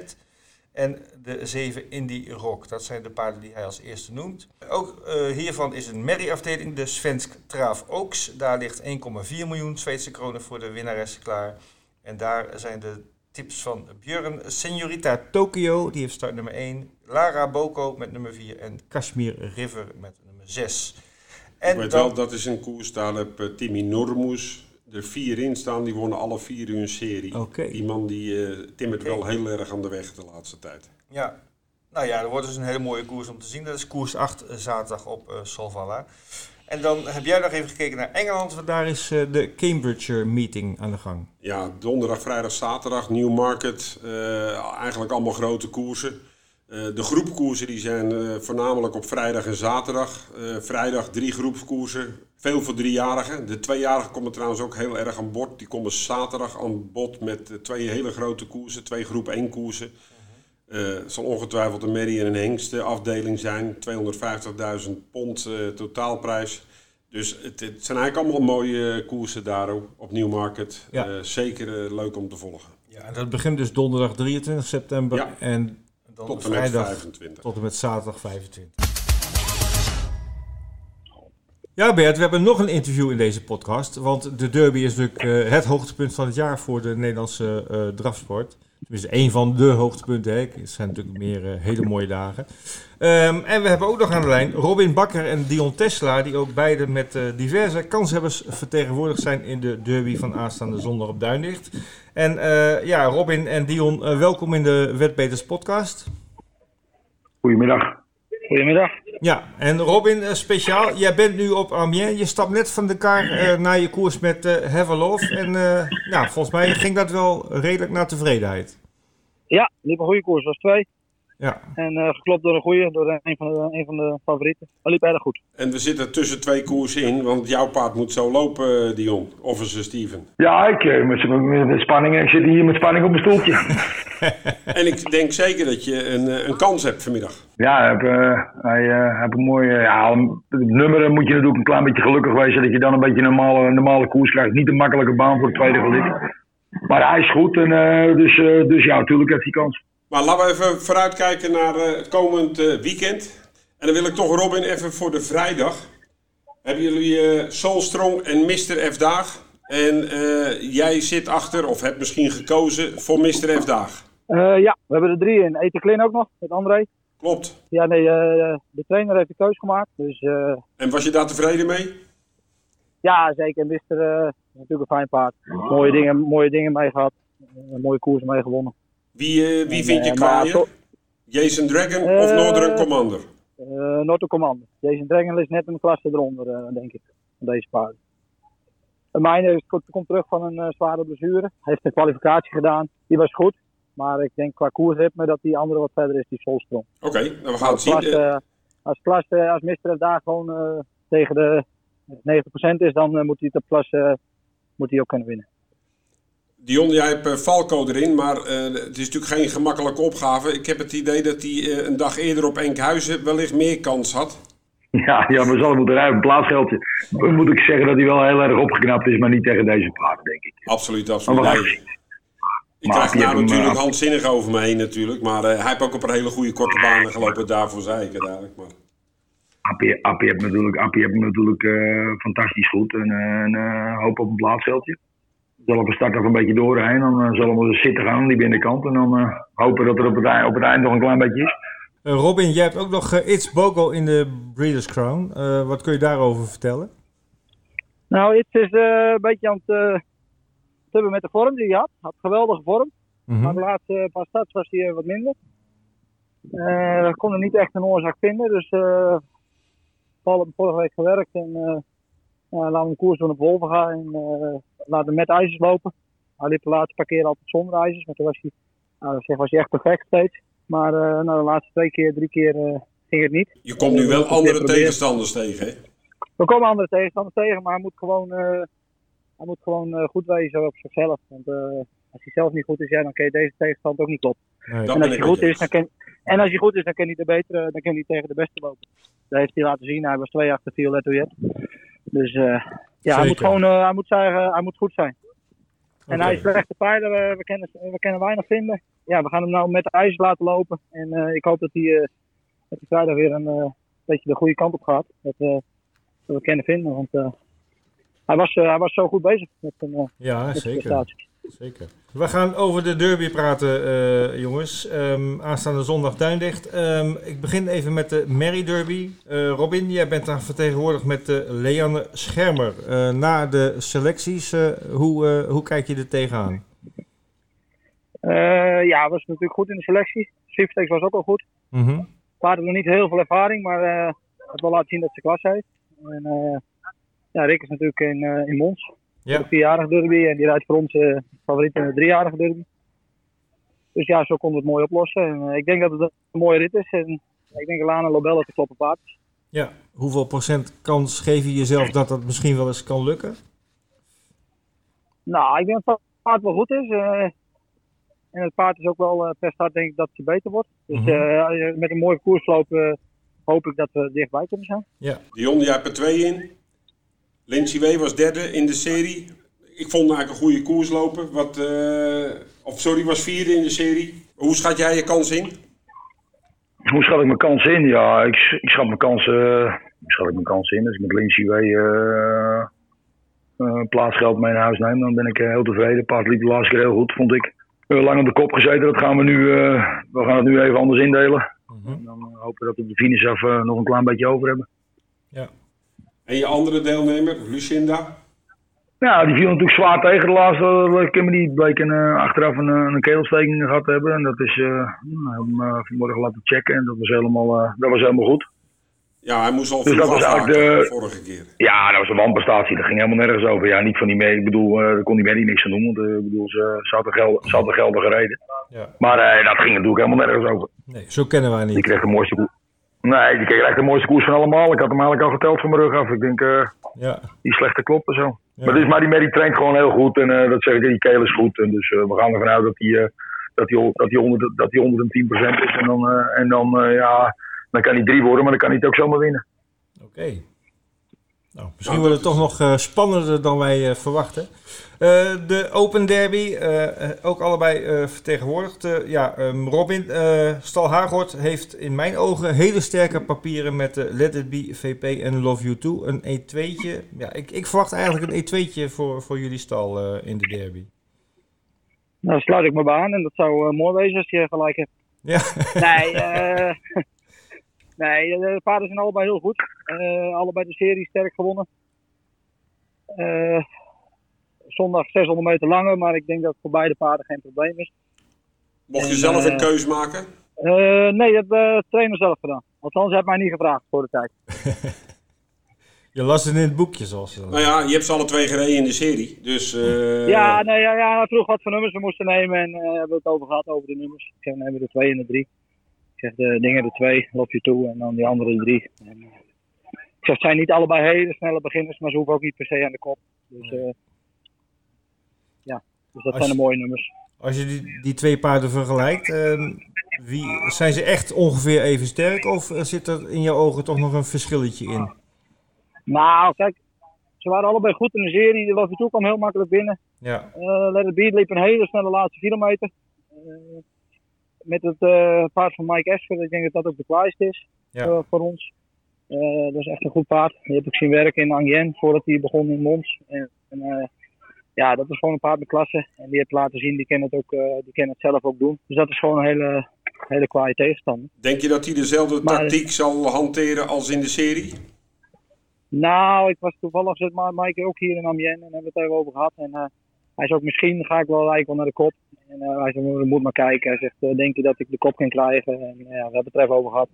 en de 7 Indie Rock. Dat zijn de paarden die hij als eerste noemt. Ook uh, hiervan is een merrieafdeling, de Svensk Traaf Oaks. Daar ligt 1,4 miljoen Zweedse kronen voor de winnares klaar. En daar zijn de tips van Björn Senorita Tokyo, die heeft start nummer 1. Lara Boko met nummer 4 en Kashmir River met nummer 6. En Ik weet dan, wel, dat is een koers, daar heb uh, Timmy Normus er vier in staan, die wonnen alle vier hun serie. Okay. Die man die uh, timmert wel heel erg aan de weg de laatste tijd. Ja, nou ja, er wordt dus een hele mooie koers om te zien. Dat is koers 8 uh, zaterdag op uh, Solvalla. En dan heb jij nog even gekeken naar Engeland, want daar is uh, de Cambridge meeting aan de gang. Ja, donderdag, vrijdag, zaterdag, Newmarket. eigenlijk allemaal grote koersen. De groepkoersen die zijn voornamelijk op vrijdag en zaterdag. vrijdag drie groepskoersen, veel voor driejarigen. De tweejarigen komen trouwens ook heel erg aan bod. Die komen zaterdag aan bod met twee hele grote koersen, twee groep 1 koersen. Uh, het zal ongetwijfeld een Merrie en een Hengste afdeling zijn. 250.000 pond uh, totaalprijs. Dus het, het, zijn eigenlijk allemaal mooie koersen daar op. Ja. Uh, zeker leuk om te volgen. Ja, en dat begint dus donderdag 23 september. Ja. En dan tot en met vrijdag 25. Tot en met zaterdag 25. Ja, Bert, we hebben nog een interview in deze podcast. Want de derby is natuurlijk uh, het hoogtepunt van het jaar voor de Nederlandse uh, drafsport. Tenminste, één van de hoogtepunten. Hè. Het zijn natuurlijk meer uh, hele mooie dagen. Um, en we hebben ook nog aan de lijn Robin Bakker en Dion Tesla, die ook beide met diverse kanshebbers vertegenwoordigd zijn in de derby van aanstaande zondag op Duindicht. En ja, Robin en Dion, welkom in de Wetbeters podcast. Goedemiddag. Goedemiddag. Ja, en Robin, speciaal, jij bent nu op Amiens. Je stapt net van de kar uh, naar je koers met uh, Have a Love. En uh, nou, volgens mij ging dat wel redelijk naar tevredenheid. Ja, liep een goede koers, was twee. Ja. En uh, geklopt door een goede, door een van de, een van de favorieten. Dat liep erg goed. En we zitten tussen twee koersen in, want jouw paard moet zo lopen, Dion. Officer Steven. Ja, ik uh, met, met spanning. Ik zit hier met spanning op mijn stoeltje. en ik denk zeker dat je een, een kans hebt vanmiddag. Ja, hij heeft, uh, hij, uh, heeft een mooie... ja, het nummer moet je natuurlijk een klein beetje gelukkig wezen dat je dan een beetje een normale, een normale koers krijgt. Niet een makkelijke baan voor het tweede gelid. Maar hij is goed, en, dus, dus ja, natuurlijk heeft hij kans. Maar laten we even vooruitkijken naar uh, het komend uh, weekend. En dan wil ik toch Robin even voor de vrijdag. Hebben jullie uh, Soulstrong en Mr. F Daag. En jij zit achter, of hebt misschien gekozen voor Mr. F Daag. ja, we hebben er drie in. Eten Klin ook nog, met André. Klopt. Ja, nee, de trainer heeft de keus gemaakt. Dus, en was je daar tevreden mee? Ja, zeker. Mr. is natuurlijk een fijn paard. Mooie dingen, mooie dingen mee gehad. Een mooie koers mee gewonnen. Wie, uh, wie vind je kwaaien? Jason Dragon uh, of Northern Commander? Uh, Northern Commander. Jason Dragon is net een klasse eronder, denk ik, van deze paarden. Mijn komt terug van een zware blessure. Hij heeft een kwalificatie gedaan. Die was goed. Maar ik denk qua koersritme dat die andere wat verder is, die Solstrom. Oké, okay, nou we gaan het zien. Als klas, als Mister daar gewoon tegen de 90% is, dan moet hij op klas moet hij ook kunnen winnen. Dion, jij hebt uh, Falco erin, maar uh, het is natuurlijk geen gemakkelijke opgave. Ik heb het idee dat hij uh, een dag eerder op Enkhuizen wellicht meer kans had. Ja, ja maar zal moeten rijden, een plaatsgeldje. Moet ik zeggen dat hij wel heel erg opgeknapt is, maar niet tegen deze paard, denk ik. Absoluut, absoluut. Nee. Ik krijg nou natuurlijk hem, handzinnig over me heen natuurlijk, maar hij heeft ook op een hele goede korte baan gelopen, daarvoor zei ik het eigenlijk. Maar... Appie, Appie heeft natuurlijk, Appie heeft natuurlijk fantastisch goed en, en hoop op een plaatsgeldje zullen we starten een beetje doorheen. Dan uh, zullen we zitten gaan, die binnenkant. En dan uh, hopen dat er op het, eind, op het eind nog een klein beetje is. Uh, Robin, jij hebt ook nog It's Bogo in de Breeders' Crown. wat kun je daarover vertellen? Nou, It's is een beetje aan het hebben met de vorm die hij had. Had geweldige vorm. Mm -hmm. Maar de laatste paar starts was hij wat minder. we konden niet echt een oorzaak vinden. Dus uh, vorige week gewerkt en uh, laten we een koers doen op Wolven gaan en uh, laten met ijzers lopen. Hij liep de laatste paar keer altijd zonder ijzers, maar toen was hij, nou, zeg, was hij echt perfect steeds. Maar uh, nou, de laatste twee keer, drie keer ging het niet. Je komt nu wel andere tegenstanders tegen, hè? We komen andere tegenstanders tegen, maar hij moet gewoon, hij moet gewoon goed wezen op zichzelf. Want als hij zelf niet goed is, ja, dan kun je deze tegenstand ook niet kloppen. Nee, en, als hij goed is, dan kan, en als hij goed is, dan kan hij de betere, dan kan hij tegen de beste lopen. Dat heeft hij laten zien. Hij was twee achter Violetto Jet. Dus ja, hij moet gewoon uh, hij moet zeggen, hij moet goed zijn. En hij is slechte paarden, we, kennen, we kennen weinig vinden. Ja, we gaan hem nou met de ijs laten lopen. En ik hoop dat hij, dat hij vrijdag weer een beetje de goede kant op gaat. Dat, dat we kennen vinden. Want hij, was, hij was zo goed bezig met zijn ja, met zeker. Zeker. We gaan over de derby praten, uh, jongens. Um, aanstaande zondag Duindicht. Um, ik begin even met de Mary Derby. Uh, Robin, jij bent daar vertegenwoordigd met uh, Leanne Schermer. na de selecties, hoe, hoe kijk je er tegenaan? ja, was natuurlijk goed in de selectie. Swiftsteaks was ook al goed. Mm -hmm. hadden nog niet heel veel ervaring, maar het wil laten zien dat ze klas heeft. En, ja, Rick is natuurlijk in, in Mons. Ja. De vierjarige derby en die rijdt voor ons uh, favoriet in de driejarige derby. Dus ja, zo konden we het mooi oplossen. En, uh, ik denk dat het een mooie rit is. En ik denk Lana Lobel dat de kloppen paard is. Ja, hoeveel procent kans geef je jezelf dat dat misschien wel eens kan lukken? Nou, ik denk dat het paard wel goed is. Uh, en het paard is ook wel per start denk ik dat hij beter wordt. Dus mm -hmm. met een mooie koersloop hoop ik dat we dichtbij kunnen zijn. Ja. Dion, jij hebt er twee in. Lindsay W was derde in de serie. Ik vond eigenlijk een goede koers lopen. Wat, uh, of sorry, was vierde in de serie. Hoe schat jij je kans in? Hoe schat ik mijn kans in? Ja, ik, ik schat mijn kans, uh, ik schat ik mijn kans in. Als ik met Lindsay W uh, plaatsgeld mee naar huis neem, dan ben ik heel tevreden. Paard liep de laatste keer heel goed, vond ik. lang op de kop gezeten, dat gaan we nu, we gaan het nu even anders indelen. Mhm. En dan hopen we dat we de finish af nog een klein beetje over hebben. Ja. En je andere deelnemer, Lucinda? Ja, die viel natuurlijk zwaar tegen de laatste. Ik heb me niet bleek een, uh, achteraf een, een keelsteking gehad te hebben. En dat is uh, uh, vanmorgen laten checken. En dat was helemaal, dat was helemaal goed. Ja, hij moest al dus dat was eigenlijk de vorige keer. Ja, dat was een wanprestatie. Dat ging helemaal nergens over. Ja, niet van die mee. Ik bedoel, daar kon die mee niks aan doen. Want ik bedoel, ze, ze had de geld, gereden. Ja. Maar dat ging natuurlijk helemaal nergens over. Nee, zo kennen wij niet. Die kreeg de mooiste, Nee, die kreeg echt de mooiste koers van allemaal. Ik had hem eigenlijk al geteld van mijn rug af. Ik denk, uh, ja. die slechte kloppen zo. Ja. Maar, dus, maar die Mary traint gewoon heel goed. En uh, dat zeg ik, die keel is goed. En dus uh, we gaan ervan uit dat hij dat die, dat die, onder, dat die 110% is. En dan, en dan, ja, dan kan hij drie worden, maar dan kan hij het ook zomaar winnen. Oké. Nou, misschien wordt het toch nog spannender dan wij verwachten. Uh, de Open Derby, ook allebei vertegenwoordigd. ja, um, Robin Stal Hagort heeft in mijn ogen hele sterke papieren met de Let It Be, VP en Love You Too. Een E2'tje. Ja, ik, ik verwacht eigenlijk een E2'tje voor, voor jullie stal in de derby. Nou, sluit ik me bij aan en dat zou mooi wezen als je gelijk hebt. Ja. Nee, Nee, de paarden zijn allebei heel goed. Uh, allebei de serie sterk gewonnen. Uh, zondag 600 meter langer, maar ik denk dat het voor beide paarden geen probleem is. Mocht je zelf een eh, keus maken? nee, dat heeft de trainer zelf gedaan. Althans, hij heeft mij niet gevraagd voor de tijd. Je las het in het boekje, zoals Nou ja, je hebt ze alle twee gereden in de serie. Dus, Ja, nee, ja, ja, hij vroeg wat voor nummers we moesten nemen en uh, hebben we het over gehad, over de nummers. Ik zeg, nemen we de twee en de drie zeg de dingen, de twee, loop je toe en dan die andere drie. En, uh, ik zeg, het zijn niet allebei hele snelle beginners, maar ze hoeven ook niet per se aan de kop. Dus uh, dus dat zijn de mooie nummers. Als je die, die twee paarden vergelijkt, uh, wie, zijn ze echt ongeveer even sterk of zit er in je ogen toch nog een verschilletje in? Nou, kijk, ze waren allebei goed in de serie. De Love Toe kwam heel makkelijk binnen. Ja. Uh, Let It Be liep een hele snelle laatste kilometer. Uh, met het uh, paard van Mike Escher, ik denk dat dat ook de klaaiste is voor ons. Dat is echt een goed paard. Die heb ik zien werken in Angien voordat hij begon in Mons. En, en ja, dat is gewoon een paard met klasse. En die heeft laten zien, die kan het, ook, die kan het zelf ook doen. Dus dat is gewoon een hele, hele kwaaie tegenstander. Denk je dat hij dezelfde tactiek zal hanteren als in de serie? Nou, ik was toevallig met Mike ook hier in Amiens en hebben we het even over gehad. En hij is ook misschien ga ik wel eigenlijk wel naar de kop. En uh, hij zegt, moet maar kijken. Hij zegt, uh, denk je dat ik de kop kan krijgen? En uh, ja, we hebben het er even over gehad.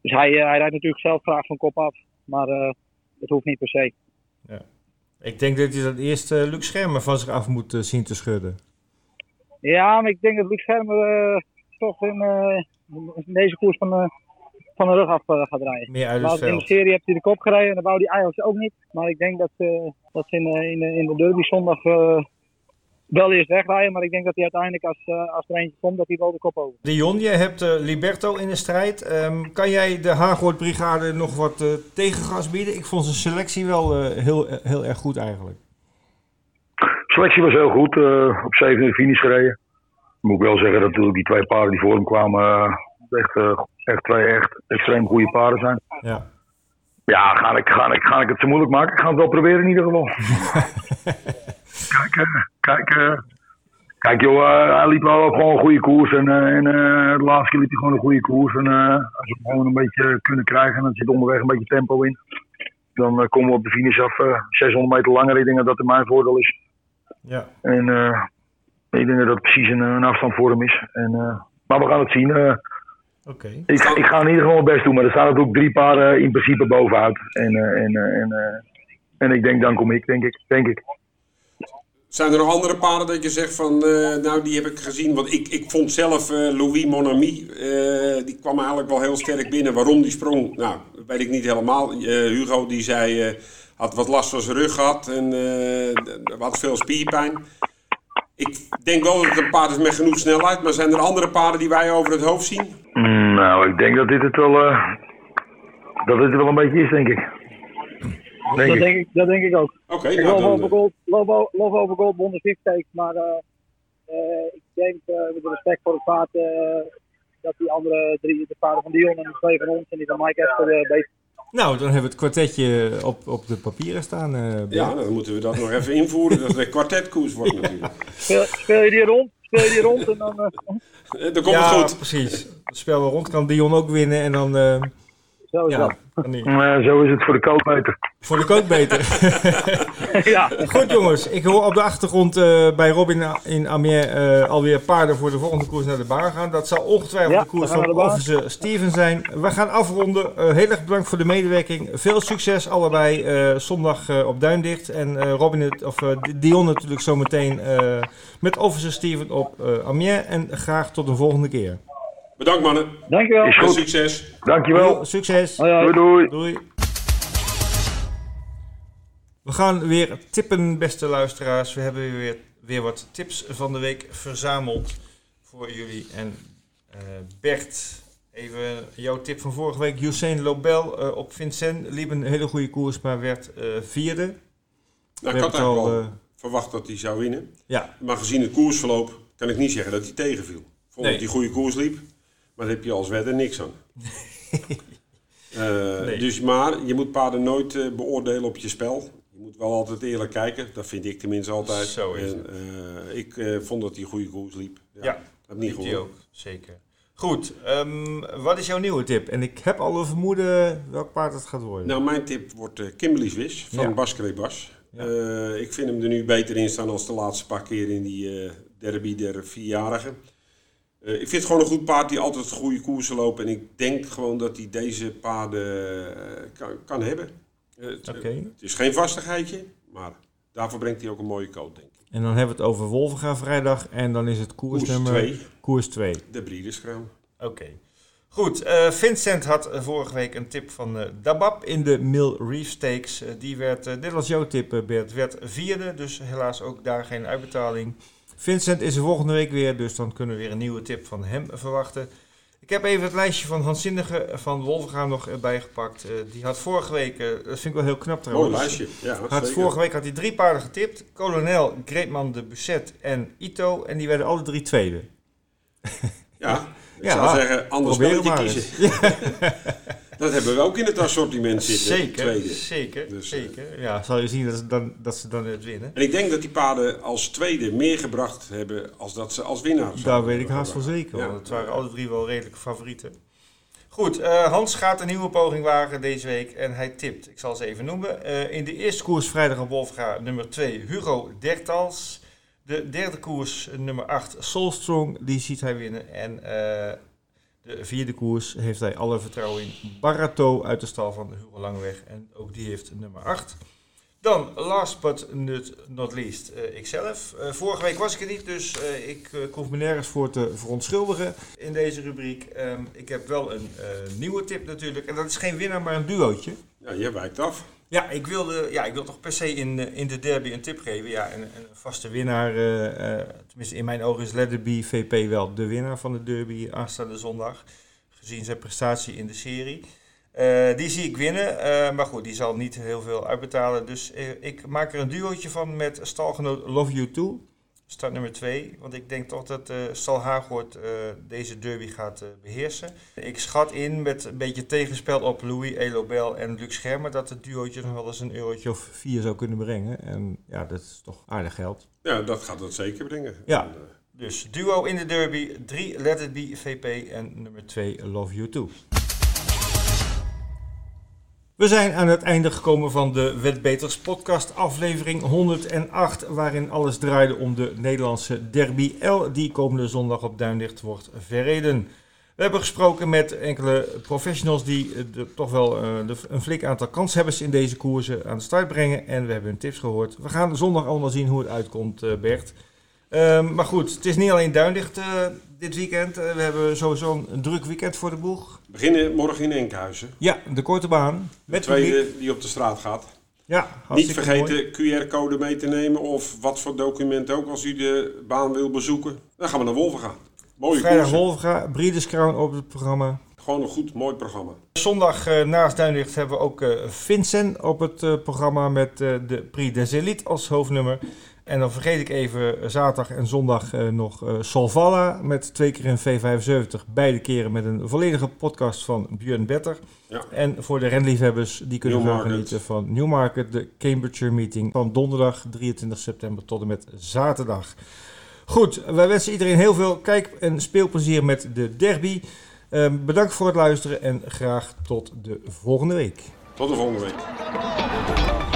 Dus hij, hij rijdt natuurlijk zelf graag van kop af. Maar het hoeft niet per se. Ja. Ik denk dat hij dat eerst Luc Schermer van zich af moet zien te schudden. Ja, maar ik denk dat Luc Schermer toch in, in, deze koers van, van de rug af gaat rijden. Meer uit het In de serie heeft hij de kop gereden en dat wou hij eigenlijk ook niet. Maar ik denk dat, dat ze in, in, in de derby zondag wel eerst wegrijden, maar ik denk dat hij uiteindelijk als, uh, als er eentje komt, dat hij wel de kop over. Dion, je hebt uh, Liberto in de strijd. Um, kan jij de Haagwoordbrigade nog wat uh, tegengas bieden? Ik vond zijn selectie wel heel, heel erg goed eigenlijk. selectie was heel goed. op zevende finish gereden. Moet ik wel zeggen dat natuurlijk die twee paarden die voor hem kwamen echt, echt twee echt extreem goede paarden zijn. Ja. Ja, ga ik, ga, ik, ga ik het zo moeilijk maken? Ik ga het wel proberen in ieder geval. kijk, kijk, kijk joh, hij liep wel ook gewoon een goede koers. En, en de laatste keer liep hij gewoon een goede koers. En als we hem gewoon een beetje kunnen krijgen, dan zit onderweg een beetje tempo in. Dan komen we op de finish af 600 meter langer. Ik denk dat dat in mijn voordeel is. Ja. En ik denk dat dat precies een, een afstand voor hem is. En, maar we gaan het zien. Okay. Ik, ik, ga in ieder geval mijn best doen, maar er staan natuurlijk drie paarden in principe bovenuit. En, en, en, uh, en ik denk, dan kom ik, denk ik. Denk ik. Zijn er nog andere paarden dat je zegt van, nou die heb ik gezien? Want ik, ik vond zelf Louis Monami, die kwam eigenlijk wel heel sterk binnen. Waarom die sprong, nou weet ik niet helemaal. Hugo die zei, had wat last van zijn rug gehad en had veel spierpijn. Ik denk wel dat het een paard is met genoeg snelheid, maar zijn er andere paarden die wij over het hoofd zien? Mm, nou, ik denk dat dit het wel, dat dit wel een beetje is, denk ik. Denk dat, ik. Denk ik dat denk ik ook. Oké, okay, nou, love, over gold, love, love over gold, won de maar uh, uh, ik denk met respect voor het paard dat die andere drie, de paarden van Dion en de twee van ons en die van Mike Esper beter nou, dan hebben we het kwartetje op, op de papieren staan. Uh, ja, dan moeten we dat nog even invoeren. Dat het een kwartetkoers wordt natuurlijk. Speel, speel, je die rond? Speel je die rond en dan... Uh... dan komt het goed. precies. Spel we rond kan Dion ook winnen en dan... Uh, zo is ja, dat. zo is het voor de koop beter. Voor de kook beter. ja. Goed jongens, ik hoor op de achtergrond uh, bij Robin in Amiens uh, alweer paarden voor de volgende koers naar de baan gaan. Dat zal ongetwijfeld ja, de koers van Officer Steven zijn. We gaan afronden. Uh, heel erg bedankt voor de medewerking. Veel succes allebei zondag op Duindicht. En Robin, of Dion natuurlijk zometeen met Officer Steven op Amiens. En graag tot de volgende keer. Bedankt mannen. Dankjewel. Is goed. Succes. Dankjewel. Succes. Doei doei. Doei. We gaan weer tippen, beste luisteraars. We hebben weer, weer wat tips van de week verzameld voor jullie. En uh, Bert, even jouw tip van vorige week. Usain Lobel uh, op Vincent liep een hele goede koers, maar werd uh, vierde. Nou, ik had eigenlijk al verwacht dat hij zou winnen. Ja. Maar gezien het koersverloop kan ik niet zeggen dat hij tegenviel. Vond nee. dat hij goede koers liep, maar daar heb je als wedder niks aan. nee. Dus maar je moet paarden nooit beoordelen op je spel je moet wel altijd eerlijk kijken. Dat vind ik tenminste altijd. Zo is en, uh, ik vond dat hij goede koers liep. Ja, ja heb niet gehoord. ook, zeker. Goed, um, wat is jouw nieuwe tip? En ik heb al een vermoeden welk paard het gaat worden. Nou, mijn tip wordt Kimberly's Wish van ja. Bas. Ja. ik vind hem er nu beter in staan als de laatste paar keer in die derby der vierjarige. ik vind het gewoon een goed paard die altijd goede koersen loopt. En ik denk gewoon dat hij deze paarden kan, kan hebben. Het, okay. het is geen vastigheidje, maar daarvoor brengt hij ook een mooie coat, denk ik. En dan hebben we het over Wolvenga vrijdag en dan is het koersnummer... Koers 2. Koers 2. De Briederskraam. Oké. Okay. Goed, uh, Vincent had vorige week een tip van uh, Dabab in de Mill Reef Stakes. Uh, die werd, dit was jouw tip Bert, werd vierde, dus helaas ook daar geen uitbetaling. Vincent is er volgende week weer, dus dan kunnen we weer een nieuwe tip van hem verwachten. Ik heb even het lijstje van Hans Zindige van Wolfgang nog erbij gepakt. Uh, die had vorige week, uh, dat vind ik wel heel knap trouwens. Mooi lijstje, ja. Had, vorige week had hij drie paarden getipt. Kolonel, Greetman, de Busset en Ito. En die werden alle drie tweede. Ja, ik ja, zou zeggen, anders spelletje kiezen. Dat hebben we ook in het assortiment zitten. Zeker, tweede. zeker, dus, zeker. Ja, zal je zien dat ze, dan, dat ze dan het winnen. En ik denk dat die paarden als tweede meer gebracht hebben als dat ze als winnaar Daar weet ik haast wel zeker, ja. want het waren alle drie wel redelijke favorieten. Goed, uh, Hans gaat een nieuwe poging wagen deze week en hij tipt. Ik zal ze even noemen. Uh, in de eerste koers vrijdag op Wolfga nummer 2 Hugo Dertals. De derde koers nummer 8 Soulstrong, die ziet hij winnen. En uh, de vierde koers heeft hij alle vertrouwen in. Barato uit de stal van Hugo Langweg. En ook die heeft nummer 8. Dan, last but not least, uh, ikzelf. Uh, vorige week was ik er niet, dus uh, ik hoef me nergens voor te verontschuldigen in deze rubriek. Um, ik heb wel een nieuwe tip natuurlijk. En dat is geen winnaar, maar een duootje. Ja, je wijkt af. Ja, ik wilde, ja, ik wil toch per se in, in de derby een tip geven. Ja, een, een vaste winnaar, uh, tenminste in mijn ogen is Letterby VP wel de winnaar van de derby aanstaande zondag. Gezien zijn prestatie in de serie. die zie ik winnen, maar goed, die zal niet heel veel uitbetalen. Dus ik maak er een duootje van met stalgenoot Love You Too start nummer 2. Want ik denk toch dat uh, Stal Haaghoort uh, deze derby gaat uh, beheersen. Ik schat in met een beetje tegenspel op Louis Elobel en Luc Schermer... dat het duootje nog wel eens een eurotje of vier zou kunnen brengen. En ja, dat is toch aardig geld. Ja, dat gaat het zeker brengen. Ja. En, dus duo in de derby, 3 Let It Be VP en nummer 2 Love You Too. We zijn aan het einde gekomen van de Wetbeters podcast aflevering 108, waarin alles draaide om de Nederlandse Derby L, die komende zondag op Duinlicht wordt verreden. We hebben gesproken met enkele professionals die de, toch wel uh, een flink aantal kanshebbers in deze koersen aan de start brengen. En we hebben hun tips gehoord. We gaan zondag allemaal zien hoe het uitkomt, uh, Bert. Um, maar goed, het is niet alleen Duinlicht uh, dit weekend. Uh, we hebben sowieso een druk weekend voor de boeg. We beginnen morgen in Enkhuizen. Ja, de korte baan. Met de tweede publiek. die op de straat gaat. Ja, Niet vergeten QR-code mee te nemen of wat voor document ook als u de baan wil bezoeken. Dan gaan we naar Wolvenga. Mooie Vrijdag Wolvenga, Breeders Crown op het programma. Gewoon een goed, mooi programma. Zondag uh, naast Duinlicht hebben we ook Vincent op het programma met de Prix des Elites als hoofdnummer. En dan vergeet ik even zaterdag en zondag uh, nog uh, Solvalla met twee keer een V75. Beide keren met een volledige podcast van Björn Better. Ja. En voor de renliefhebbers, die kunnen gaan genieten van Newmarket, de Cambridgeshire Meeting van donderdag 23 september tot en met zaterdag. Goed, wij wensen iedereen heel veel kijk- en speelplezier met de derby. Uh, bedankt voor het luisteren en graag tot de volgende week. Tot de volgende week.